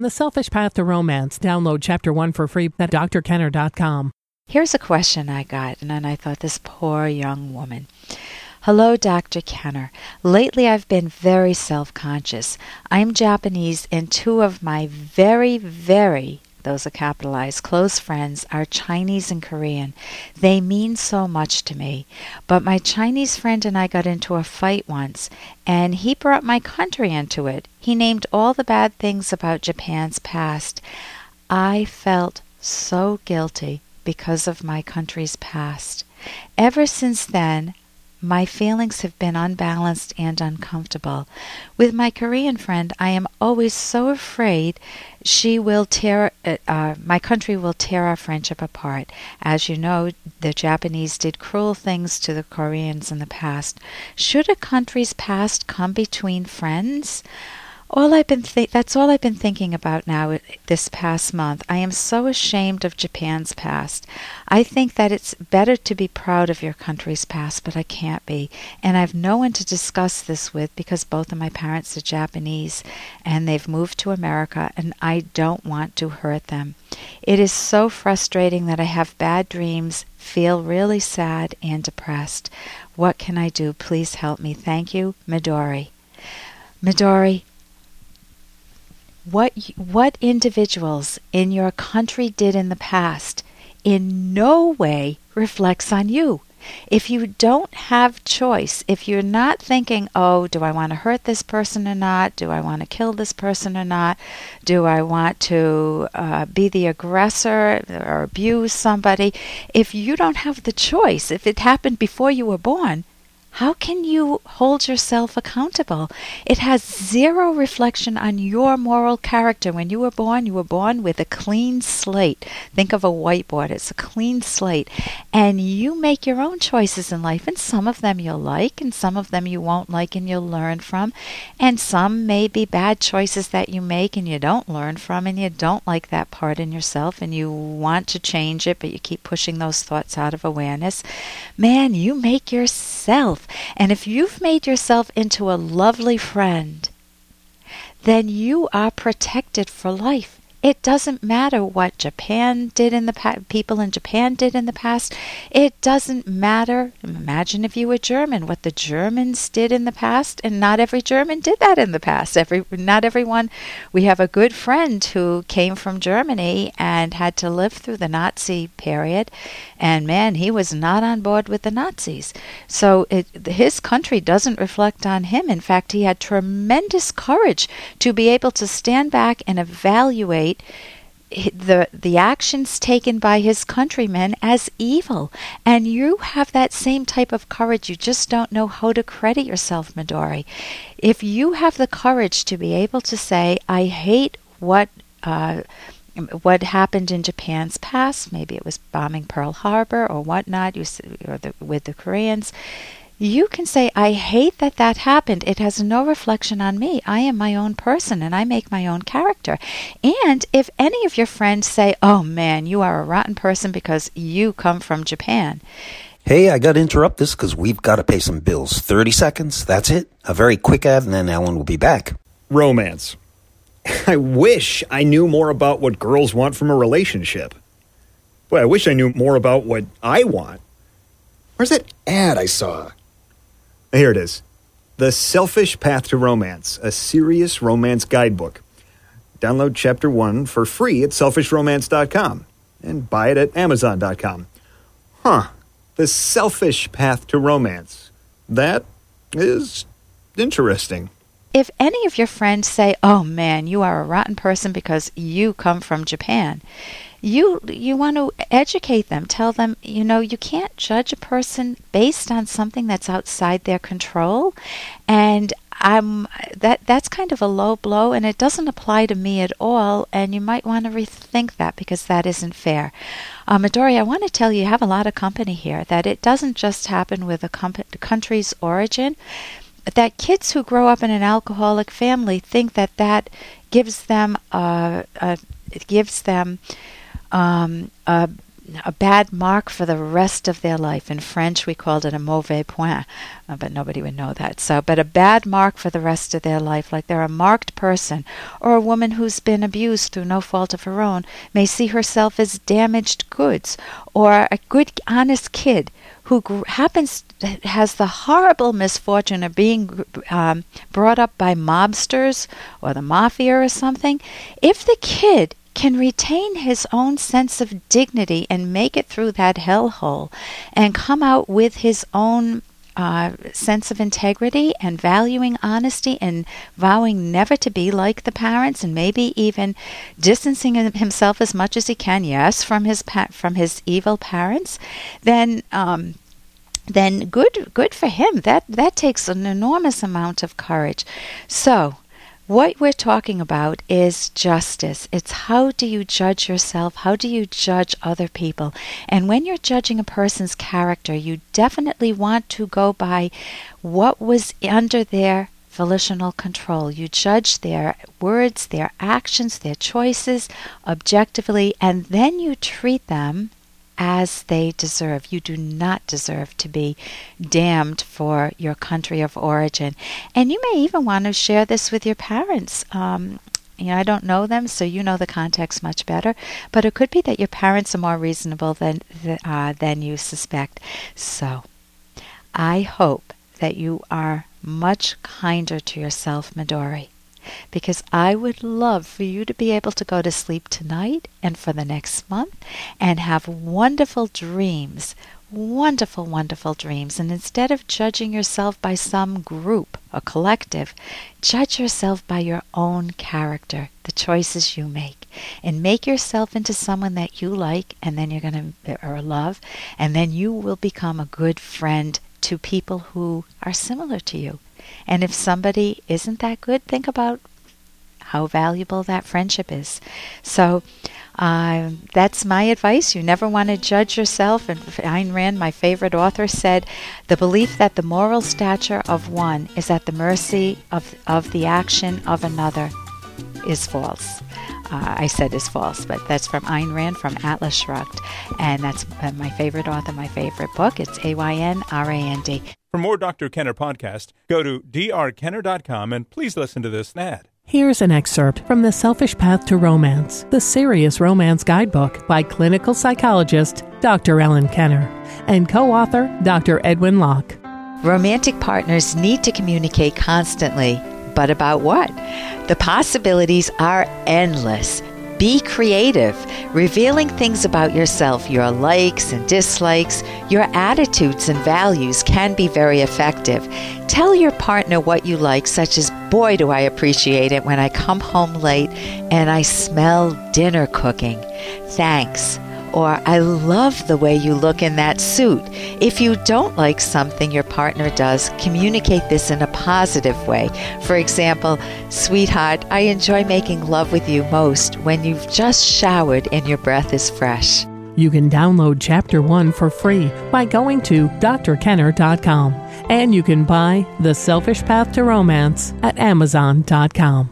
The Selfish Path to Romance. Download Chapter 1 for free at drkenner.com. Here's a question I got, and I thought, this poor young woman. Hello, Dr. Kenner. Lately I've been very self conscious. I'm Japanese, and two of my very, very those are capitalized, close friends are Chinese and Korean. They mean so much to me. But my Chinese friend and I got into a fight once, and he brought my country into it. He named all the bad things about Japan's past. I felt so guilty because of my country's past. Ever since then, my feelings have been unbalanced and uncomfortable. With my Korean friend, I am always so afraid she will tear, uh, uh, my country will tear our friendship apart. As you know, the Japanese did cruel things to the Koreans in the past. Should a country's past come between friends? All I've been th- that's all I've been thinking about now uh, this past month. I am so ashamed of Japan's past. I think that it's better to be proud of your country's past, but I can't be. And I've no one to discuss this with because both of my parents are Japanese and they've moved to America and I don't want to hurt them. It is so frustrating that I have bad dreams, feel really sad and depressed. What can I do? Please help me. Thank you, Midori. Midori, what what individuals in your country did in the past in no way reflects on you. If you don't have choice, if you're not thinking, oh, do I want to hurt this person or not? Do I want to kill this person or not? Do I want to uh, be the aggressor or abuse somebody? If you don't have the choice, if it happened before you were born, how can you hold yourself accountable? It has zero reflection on your moral character. When you were born, you were born with a clean slate. Think of a whiteboard, it's a clean slate. And you make your own choices in life, and some of them you'll like, and some of them you won't like, and you'll learn from. And some may be bad choices that you make and you don't learn from, and you don't like that part in yourself, and you want to change it, but you keep pushing those thoughts out of awareness. Man, you make yourself. And if you've made yourself into a lovely friend, then you are protected for life. It doesn't matter what Japan did in the past, people in Japan did in the past. It doesn't matter. Imagine if you were German, what the Germans did in the past, and not every German did that in the past. Every not everyone. We have a good friend who came from Germany and had to live through the Nazi period, and man, he was not on board with the Nazis. So it, his country doesn't reflect on him. In fact, he had tremendous courage to be able to stand back and evaluate the the actions taken by his countrymen as evil. And you have that same type of courage. You just don't know how to credit yourself Midori. If you have the courage to be able to say I hate what uh, what happened in Japan's past maybe it was bombing Pearl Harbor or whatnot you or the, with the Koreans you can say, I hate that that happened. It has no reflection on me. I am my own person and I make my own character. And if any of your friends say, Oh man, you are a rotten person because you come from Japan. Hey, I got to interrupt this because we've got to pay some bills. 30 seconds, that's it. A very quick ad, and then Ellen will be back. Romance. I wish I knew more about what girls want from a relationship. Boy, I wish I knew more about what I want. Where's that ad I saw? Here it is The Selfish Path to Romance, a serious romance guidebook. Download chapter one for free at selfishromance.com and buy it at amazon.com. Huh. The Selfish Path to Romance. That is interesting. If any of your friends say, "Oh man, you are a rotten person because you come from Japan," you you want to educate them. Tell them you know you can't judge a person based on something that's outside their control. And I'm that that's kind of a low blow and it doesn't apply to me at all and you might want to rethink that because that isn't fair. Uh, Midori, I want to tell you, you have a lot of company here that it doesn't just happen with a comp- country's origin that kids who grow up in an alcoholic family think that that gives them uh, uh, it gives them um, a a bad mark for the rest of their life. In French, we called it a mauvais point, uh, but nobody would know that. So, but a bad mark for the rest of their life, like they're a marked person, or a woman who's been abused through no fault of her own, may see herself as damaged goods, or a good, honest kid who gr- happens has the horrible misfortune of being um, brought up by mobsters or the mafia or something. If the kid can retain his own sense of dignity and make it through that hellhole and come out with his own uh, sense of integrity and valuing honesty and vowing never to be like the parents and maybe even distancing himself as much as he can, yes, from his pa- from his evil parents, then um, then good good for him. That that takes an enormous amount of courage. So what we're talking about is justice. It's how do you judge yourself? How do you judge other people? And when you're judging a person's character, you definitely want to go by what was under their volitional control. You judge their words, their actions, their choices objectively, and then you treat them as they deserve. You do not deserve to be damned for your country of origin. And you may even want to share this with your parents. Um, you know, I don't know them, so you know the context much better. But it could be that your parents are more reasonable than uh, than you suspect. So, I hope that you are much kinder to yourself, Midori because I would love for you to be able to go to sleep tonight and for the next month and have wonderful dreams. Wonderful, wonderful dreams. And instead of judging yourself by some group, a collective, judge yourself by your own character, the choices you make. And make yourself into someone that you like and then you're going to, or love, and then you will become a good friend to people who are similar to you. And if somebody isn't that good, think about how valuable that friendship is. So uh, that's my advice. You never want to judge yourself. And Ayn Rand, my favorite author, said the belief that the moral stature of one is at the mercy of, of the action of another is false. Uh, I said is false, but that's from Ayn Rand from Atlas Shrugged. And that's my favorite author, my favorite book. It's A Y N R A N D. For more Dr. Kenner podcast, go to drkenner.com and please listen to this ad. Here's an excerpt from The Selfish Path to Romance, the Serious Romance Guidebook by clinical psychologist Dr. Ellen Kenner and co author Dr. Edwin Locke. Romantic partners need to communicate constantly, but about what? The possibilities are endless. Be creative, revealing things about yourself, your likes and dislikes, your attitudes and values can be very effective. Tell your partner what you like, such as, Boy, do I appreciate it when I come home late and I smell dinner cooking. Thanks or I love the way you look in that suit. If you don't like something your partner does, communicate this in a positive way. For example, sweetheart, I enjoy making love with you most when you've just showered and your breath is fresh. You can download Chapter 1 for free by going to drkenner.com. And you can buy The Selfish Path to Romance at amazon.com.